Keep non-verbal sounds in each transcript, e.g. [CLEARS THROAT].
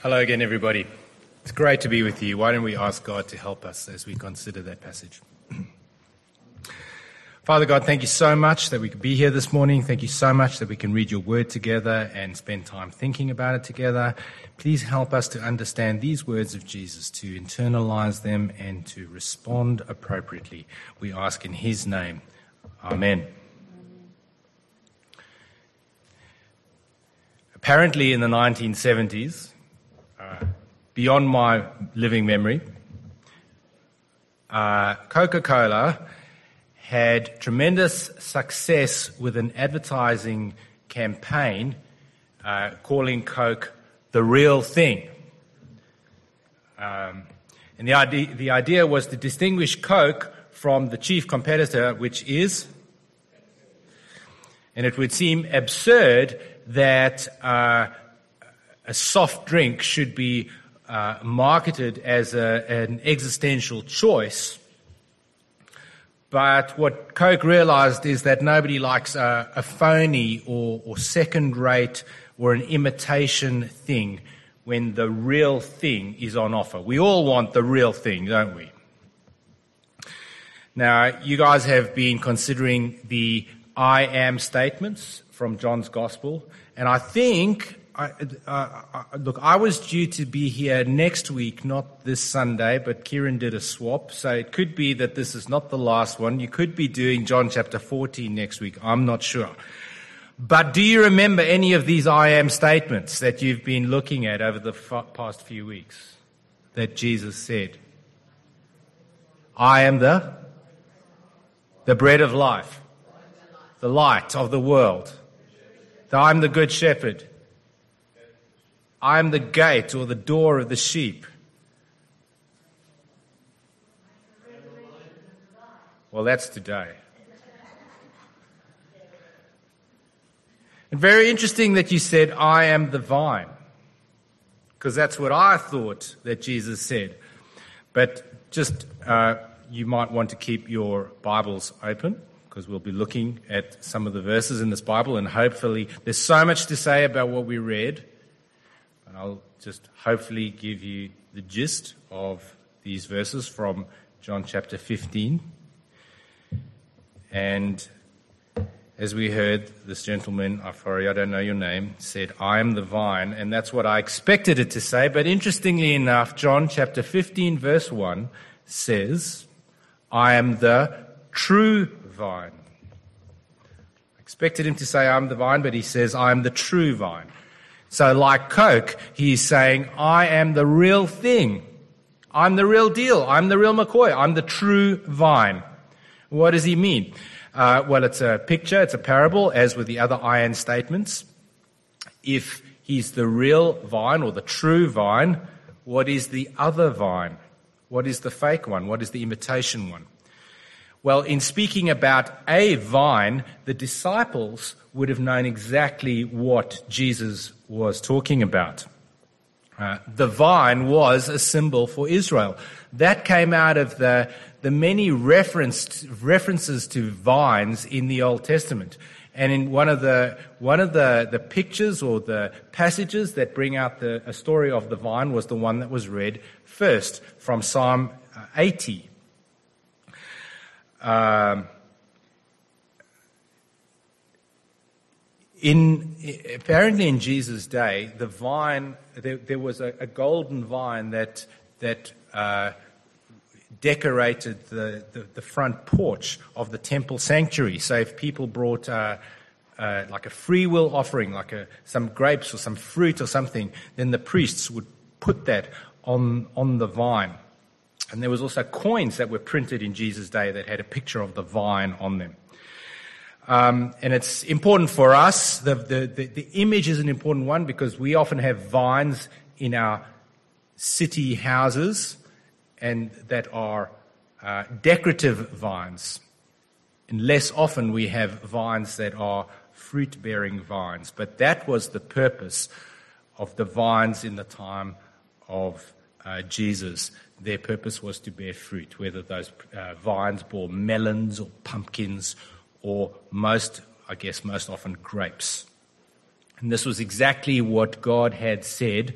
Hello again, everybody. It's great to be with you. Why don't we ask God to help us as we consider that passage? [CLEARS THROAT] Father God, thank you so much that we could be here this morning. Thank you so much that we can read your word together and spend time thinking about it together. Please help us to understand these words of Jesus, to internalize them and to respond appropriately. We ask in his name. Amen. Apparently, in the 1970s, uh, beyond my living memory, uh, Coca Cola had tremendous success with an advertising campaign uh, calling Coke the real thing. Um, and the idea, the idea was to distinguish Coke from the chief competitor, which is, and it would seem absurd that uh, a soft drink should be uh, marketed as a, an existential choice but what Coke realized is that nobody likes a, a phony or, or second rate or an imitation thing when the real thing is on offer. We all want the real thing, don't we? Now, you guys have been considering the I am statements from John's Gospel, and I think I, uh, look, I was due to be here next week, not this Sunday, but Kieran did a swap. So it could be that this is not the last one. You could be doing John chapter 14 next week. I'm not sure. But do you remember any of these I am statements that you've been looking at over the past few weeks that Jesus said? I am the, the bread of life, the light of the world. I'm the good shepherd. I am the gate or the door of the sheep. Well, that's today. And very interesting that you said, I am the vine. Because that's what I thought that Jesus said. But just, uh, you might want to keep your Bibles open because we'll be looking at some of the verses in this Bible and hopefully there's so much to say about what we read I'll just hopefully give you the gist of these verses from John chapter 15. And as we heard, this gentleman, Afari, I don't know your name, said, I am the vine. And that's what I expected it to say. But interestingly enough, John chapter 15, verse 1 says, I am the true vine. I expected him to say, I'm the vine, but he says, I am the true vine. So, like Coke, he's saying, I am the real thing. I'm the real deal. I'm the real McCoy. I'm the true vine. What does he mean? Uh, well, it's a picture, it's a parable, as with the other I am statements. If he's the real vine or the true vine, what is the other vine? What is the fake one? What is the imitation one? Well, in speaking about a vine, the disciples would have known exactly what Jesus was talking about. Uh, the vine was a symbol for Israel. That came out of the, the many referenced, references to vines in the Old Testament. And in one of the, one of the, the pictures or the passages that bring out the, a story of the vine was the one that was read first from Psalm uh, 80. Um, in apparently in Jesus' day, the vine there, there was a, a, golden vine that that uh, decorated the, the, the, front porch of the temple sanctuary. So if people brought uh, uh, like a free will offering, like a, some grapes or some fruit or something, then the priests would put that on on the vine. And there was also coins that were printed in Jesus' day that had a picture of the vine on them. Um, and it's important for us. The, the, the, the, image is an important one because we often have vines in our city houses and that are uh, decorative vines. And less often we have vines that are fruit bearing vines. But that was the purpose of the vines in the time of uh, Jesus. Their purpose was to bear fruit, whether those uh, vines bore melons or pumpkins or most, I guess, most often grapes. And this was exactly what God had said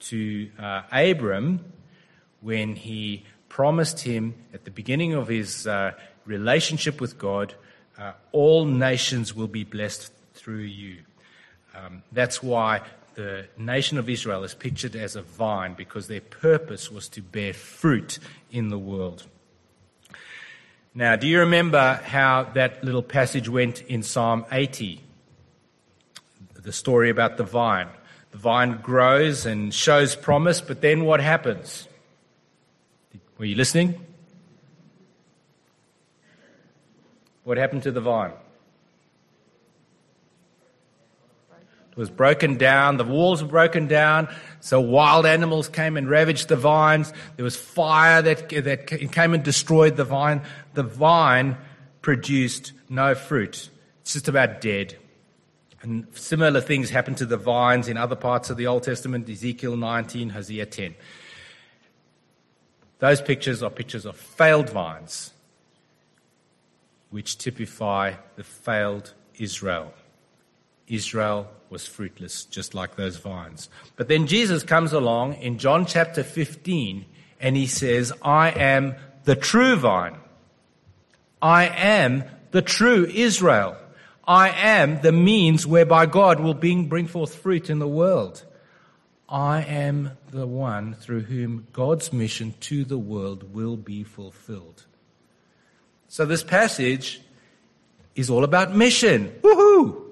to uh, Abram when he promised him at the beginning of his uh, relationship with God, uh, all nations will be blessed through you. Um, that's why the nation of Israel is pictured as a vine because their purpose was to bear fruit in the world. Now, do you remember how that little passage went in Psalm 80? The story about the vine. The vine grows and shows promise, but then what happens? Were you listening? What happened to the vine? It was broken down. The walls were broken down. So wild animals came and ravaged the vines. There was fire that, that came and destroyed the vine. The vine produced no fruit. It's just about dead. And similar things happened to the vines in other parts of the Old Testament, Ezekiel 19, Hosea 10. Those pictures are pictures of failed vines, which typify the failed Israel. Israel was fruitless, just like those vines. But then Jesus comes along in John chapter 15 and he says, I am the true vine. I am the true Israel. I am the means whereby God will bring, forth fruit in the world. I am the one through whom God's mission to the world will be fulfilled. So this passage is all about mission. Woohoo!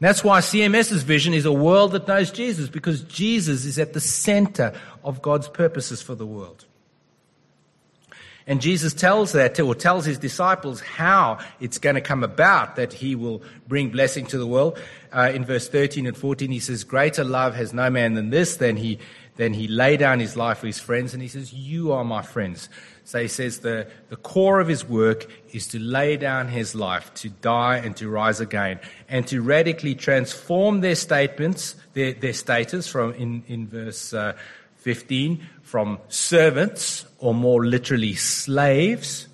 That's why CMS's vision is a world that knows Jesus, because Jesus is at the center of God's purposes for the world. And Jesus tells that, or tells his disciples how it's going to come about that he will bring blessing to the world. Uh, in verse 13 and 14, he says, Greater love has no man than this, than he, than he lay down his life for his friends. And he says, You are my friends. So he says the, the core of his work is to lay down his life, to die and to rise again, and to radically transform their statements, their, their status from in, in verse uh, 15 from servants, or more literally slaves,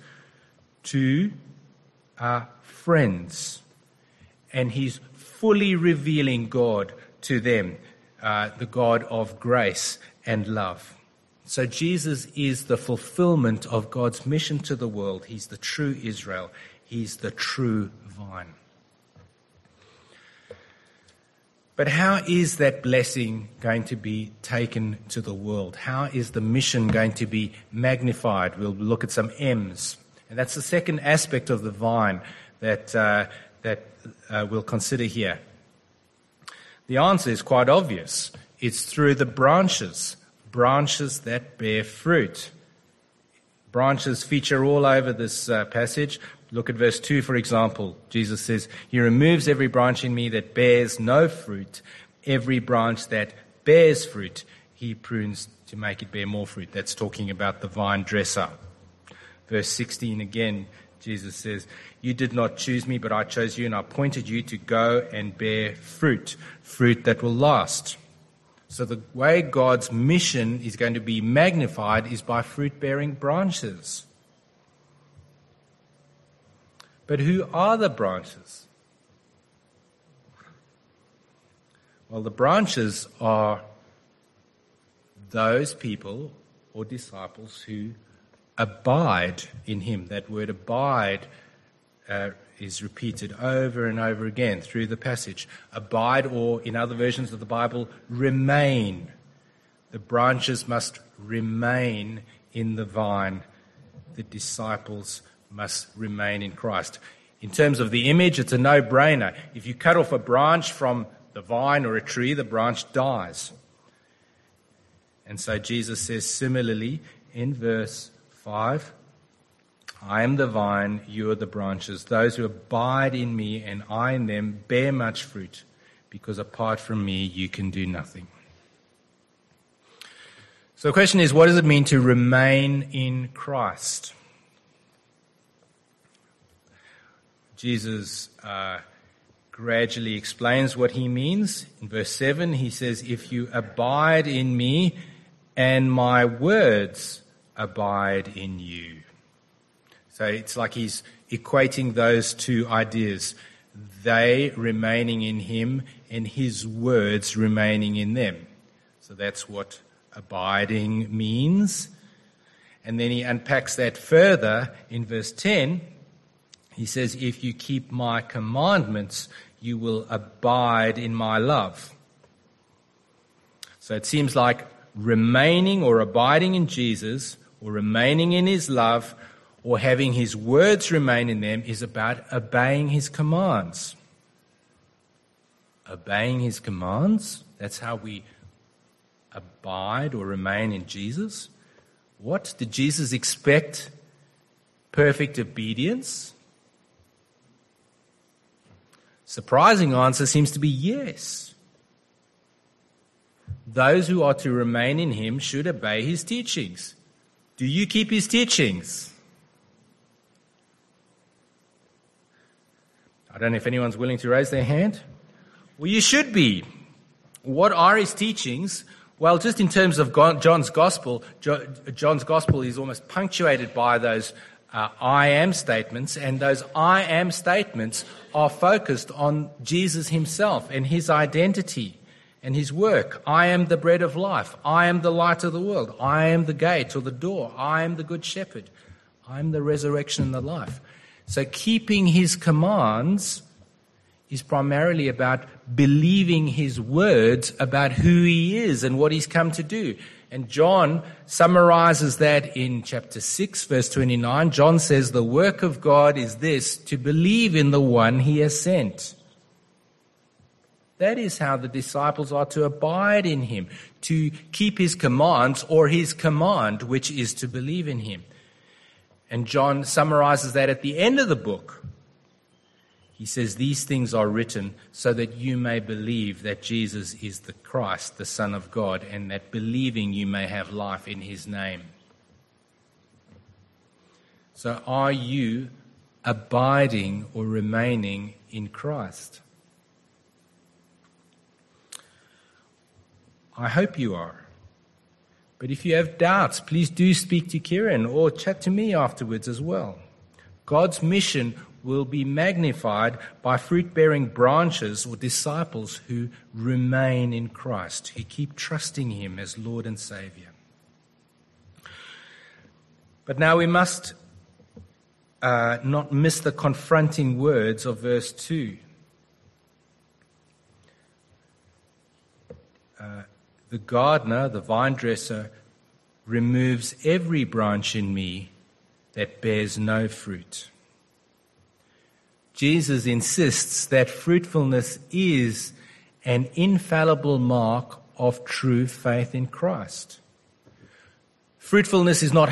to uh, friends. And he's fully revealing God to them, uh, the God of grace and love. So Jesus is the fulfillment of God's mission to the world. He's the true Israel. He's the true vine. But how is that blessing going to be taken to the world? How is the mission going to be magnified? We'll look at some M's. And that's the second aspect of the vine that, uh, that uh, we'll consider here. The answer is quite obvious. It's through the branches, branches that bear fruit. Branches feature all over this uh, passage. Look at verse 2, for example. Jesus says, He removes every branch in me that bears no fruit. Every branch that bears fruit, He prunes to make it bear more fruit. That's talking about the vine dresser. Verse 16 again, Jesus says, You did not choose me, but I chose you, and I appointed you to go and bear fruit, fruit that will last. So the way God's mission is going to be magnified is by fruit bearing branches. But who are the branches? Well, the branches are those people or disciples who abide in Him. That word abide uh, is repeated over and over again through the passage. Abide, or in other versions of the Bible, remain. The branches must remain in the vine. The disciples must remain in Christ. In terms of the image, it's a no brainer. If you cut off a branch from the vine or a tree, the branch dies. And so Jesus says similarly in verse 5 I am the vine, you are the branches. Those who abide in me and I in them bear much fruit, because apart from me you can do nothing. So the question is, what does it mean to remain in Christ? Jesus uh, gradually explains what he means. In verse 7, he says, If you abide in me and my words abide in you. So it's like he's equating those two ideas. They remaining in him and his words remaining in them. So that's what abiding means. And then he unpacks that further in verse 10. He says, If you keep my commandments, you will abide in my love. So it seems like remaining or abiding in Jesus or remaining in his love or having his words remain in them is about obeying his commands. Obeying his commands? That's how we abide or remain in Jesus? What? Did Jesus expect perfect obedience? Surprising answer seems to be yes. Those who are to remain in him should obey his teachings. Do you keep his teachings? I don't know if anyone's willing to raise their hand. Well, you should be. What are his teachings? Well, just in terms of John's gospel, John's gospel is almost punctuated by those uh, I am statements, and those I am statements are focused on Jesus himself and his identity and his work. I am the bread of life. I am the light of the world. I am the gate or the door. I am the good shepherd. I am the resurrection and the life. So keeping his commands is primarily about believing his words about who he is and what he's come to do. And John summarizes that in chapter 6, verse 29. John says, The work of God is this, to believe in the one he has sent. That is how the disciples are to abide in him, to keep his commands or his command, which is to believe in him. And John summarizes that at the end of the book he says, These things are written so that you may believe that Jesus is the Christ, the Son of God, and that believing you may have life in his name. So, are you abiding or remaining in Christ? I hope you are. But if you have doubts, please do speak to Kieran or chat to me afterwards as well. God's mission will be magnified by fruit bearing branches or disciples who remain in Christ, who keep trusting Him as Lord and Savior. But now we must uh, not miss the confronting words of verse 2. Uh, the gardener, the vine dresser, removes every branch in me that bears no fruit. Jesus insists that fruitfulness is an infallible mark of true faith in Christ. Fruitfulness is not,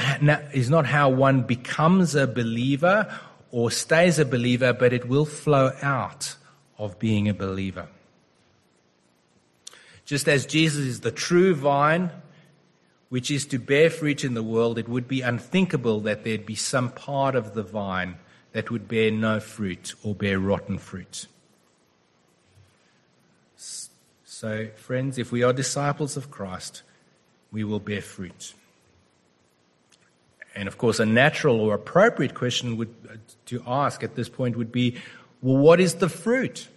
is not how one becomes a believer or stays a believer, but it will flow out of being a believer. Just as Jesus is the true vine, which is to bear fruit in the world, it would be unthinkable that there'd be some part of the vine that would bear no fruit or bear rotten fruit. So, friends, if we are disciples of Christ, we will bear fruit. And of course, a natural or appropriate question would, uh, to ask at this point would be well, what is the fruit?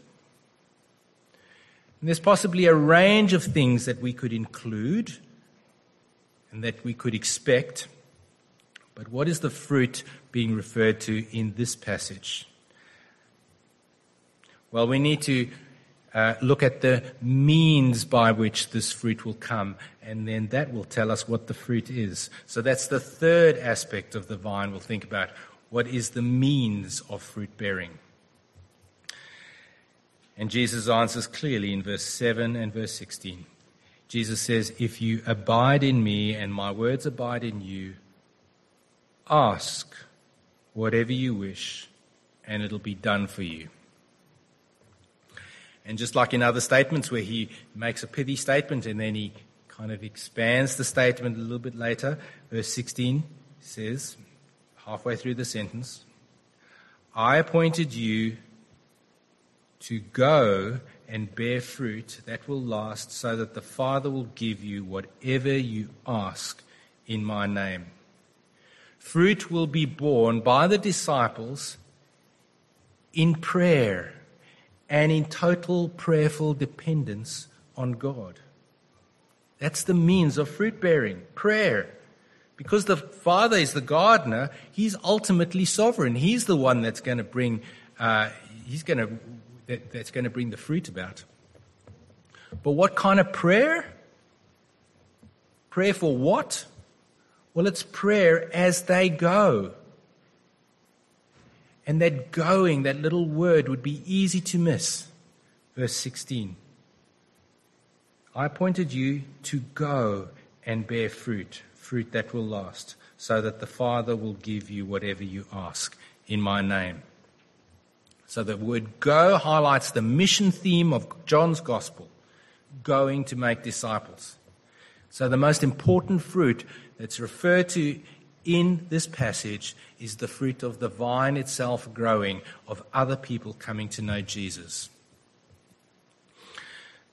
And there's possibly a range of things that we could include and that we could expect. But what is the fruit being referred to in this passage? Well, we need to uh, look at the means by which this fruit will come, and then that will tell us what the fruit is. So that's the third aspect of the vine we'll think about. What is the means of fruit bearing? And Jesus answers clearly in verse 7 and verse 16. Jesus says, If you abide in me and my words abide in you, Ask whatever you wish, and it'll be done for you. And just like in other statements where he makes a pithy statement and then he kind of expands the statement a little bit later, verse 16 says, halfway through the sentence, I appointed you to go and bear fruit that will last, so that the Father will give you whatever you ask in my name fruit will be borne by the disciples in prayer and in total prayerful dependence on God. That's the means of fruit bearing, prayer. Because the Father is the gardener, He's ultimately sovereign. He's the one that's going to bring, uh, He's going to, that, that's going to bring the fruit about. But what kind of prayer? Prayer for what? Well, it's prayer as they go. And that going, that little word, would be easy to miss. Verse 16 I appointed you to go and bear fruit, fruit that will last, so that the Father will give you whatever you ask in my name. So the word go highlights the mission theme of John's gospel going to make disciples. So the most important fruit that's referred to in this passage is the fruit of the vine itself growing, of other people coming to know Jesus.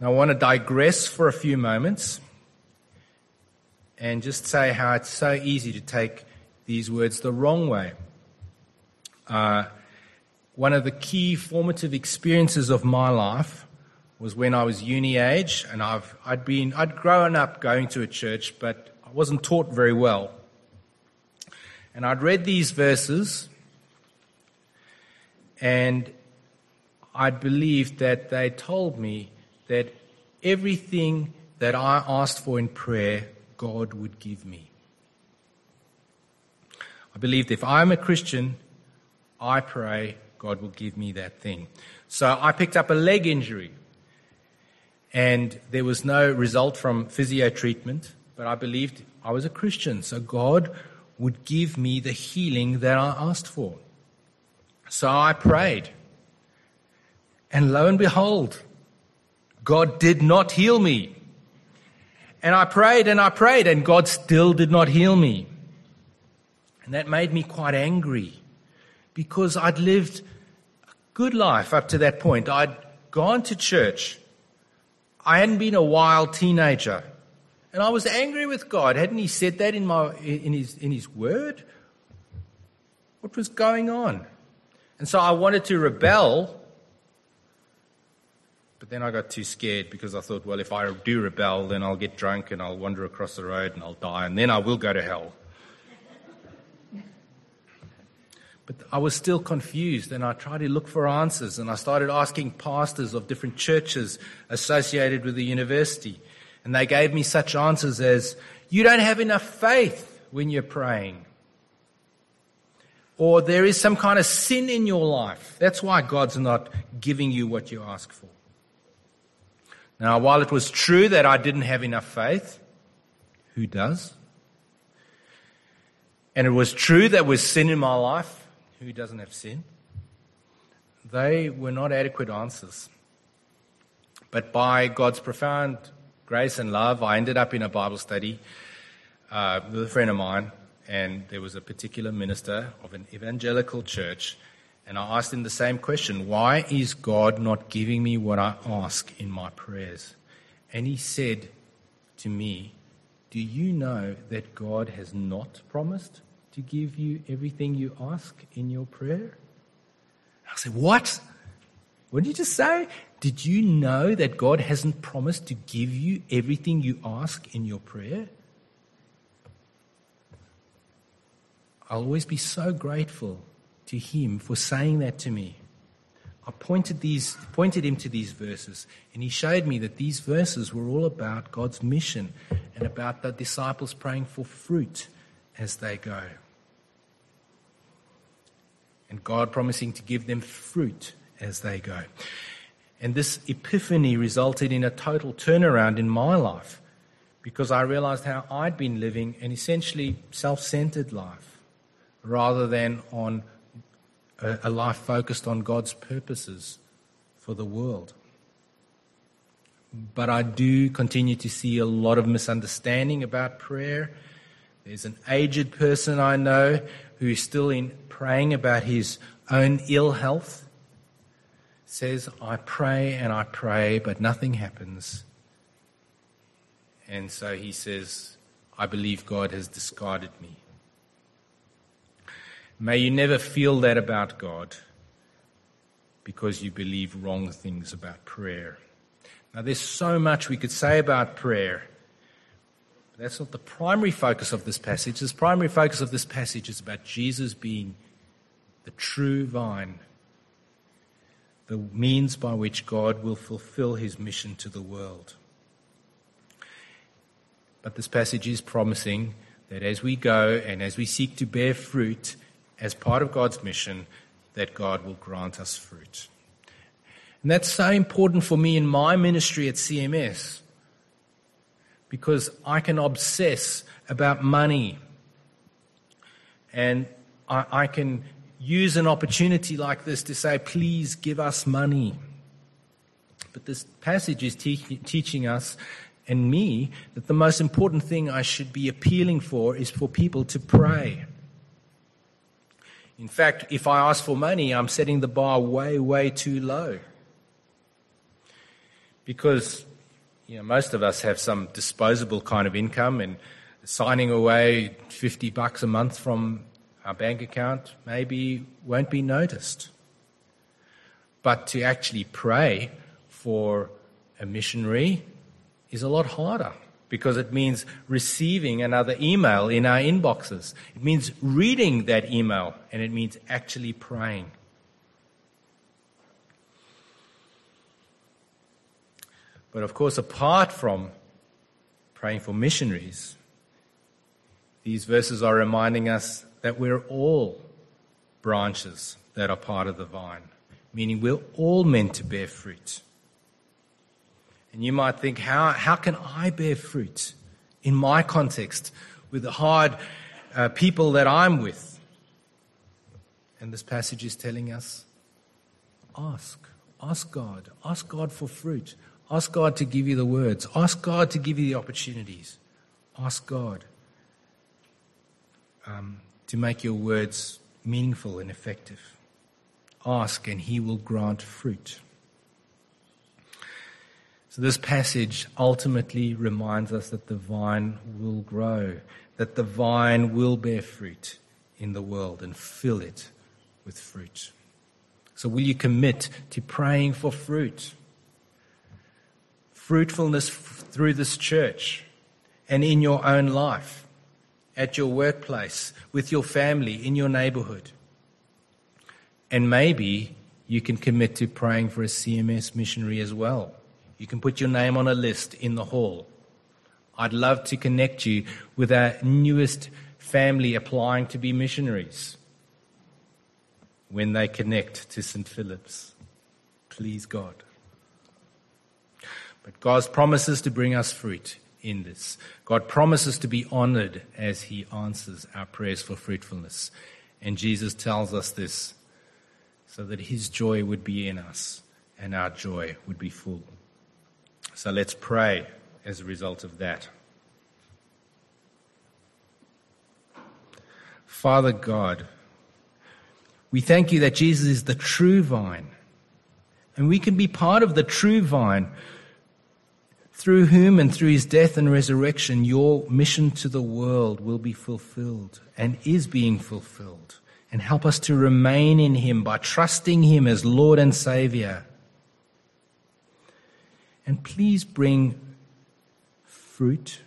Now, I want to digress for a few moments and just say how it's so easy to take these words the wrong way. Uh, one of the key formative experiences of my life was when I was uni age, and I've, I'd been, I'd grown up going to a church, but I wasn't taught very well. And I'd read these verses, and I'd believed that they told me that everything that I asked for in prayer, God would give me. I believed if I'm a Christian, I pray God will give me that thing. So I picked up a leg injury, and there was no result from physio treatment, but I believed I was a Christian, so God would give me the healing that I asked for. So I prayed. And lo and behold, God did not heal me. And I prayed and I prayed, and God still did not heal me. And that made me quite angry because I'd lived good life up to that point. I'd gone to church. I hadn't been a wild teenager. And I was angry with God. Hadn't He said that in, my, in, his, in His Word? What was going on? And so I wanted to rebel, but then I got too scared because I thought, well, if I do rebel, then I'll get drunk and I'll wander across the road and I'll die, and then I will go to hell. But I was still confused and I tried to look for answers and I started asking pastors of different churches associated with the university. And they gave me such answers as, you don't have enough faith when you're praying. Or there is some kind of sin in your life. That's why God's not giving you what you ask for. Now, while it was true that I didn't have enough faith, who does? And it was true that there was sin in my life, who doesn't have sin? They were not adequate answers. But by God's profound grace and love, I ended up in a Bible study uh, with a friend of mine, and there was a particular minister of an evangelical church, and I asked him the same question Why is God not giving me what I ask in my prayers? And he said to me, Do you know that God has not promised to give you everything you ask in your prayer? I said, What? What did you just say? Did you know that God hasn't promised to give you everything you ask in your prayer? I'll always be so grateful to him for saying that to me. I pointed, these, pointed him to these verses, and he showed me that these verses were all about God's mission and about the disciples praying for fruit as they go. And God promising to give them fruit as they go. And this epiphany resulted in a total turnaround in my life because I realized how I'd been living an essentially self centered life rather than on a, a life focused on God's purposes for the world. But I do continue to see a lot of misunderstanding about prayer. There's an aged person I know who is still in praying about his own ill health says, I pray and I pray, but nothing happens. And so he says, I believe God has discarded me. May you never feel that about God. because you believe wrong things about prayer. Now, there's so much we could say about prayer. That's not the primary focus of this passage. The primary focus of this passage is about Jesus being the true vine, the means by which God will fulfill his mission to the world. But this passage is promising that as we go and as we seek to bear fruit as part of God's mission, that God will grant us fruit. And that's so important for me in my ministry at CMS because I can obsess about money and I, I can use an opportunity like this to say, please give us money. But this passage is te- teaching us and me that the most important thing I should be appealing for is for people to pray. In fact, if I ask for money, I'm setting the bar way, way too low. Because you know, most of us have some disposable kind of income, and signing away 50 bucks a month from our bank account maybe won't be noticed. But to actually pray for a missionary is a lot harder because it means receiving another email in our inboxes. It means reading that email and it means actually praying. But of course, apart from praying for missionaries, these verses are reminding us that we're all branches that are part of the vine, meaning we're all meant to bear fruit. And you might think, how, how can I bear fruit in my context with the hard uh, people that I'm with? And this passage is telling us ask. Ask God. Ask God for fruit. Ask God to give you the words. Ask God to give you the opportunities. Ask God um, to make your words meaningful and effective. Ask, and He will grant fruit. So, this passage ultimately reminds us that the vine will grow, that the vine will bear fruit in the world and fill it with fruit. So, will you commit to praying for fruit? Fruitfulness through this church and in your own life, at your workplace, with your family, in your neighborhood. And maybe you can commit to praying for a CMS missionary as well you can put your name on a list in the hall. I'd love to connect you with our newest family applying to be missionaries when they connect to St. Philip's. Please God. But God promises to bring us fruit in this. God promises to be honored as He answers our prayers for fruitfulness. And Jesus tells us this so that His joy would be in us and our joy would be full. So let's pray as a result of that. Father God, we thank you that Jesus is the true vine, and we can be part of the true vine through whom and through his death and resurrection, your mission to the world will be fulfilled and is being fulfilled. And help us to remain in him by trusting him as Lord and Savior and please bring fruit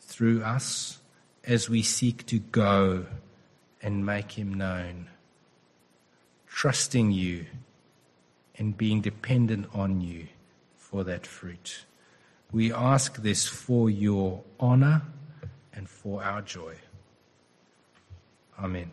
through us as we seek to go and make him known, trusting you and being dependent on you for that fruit. We ask this for your honor and for our joy. Amen.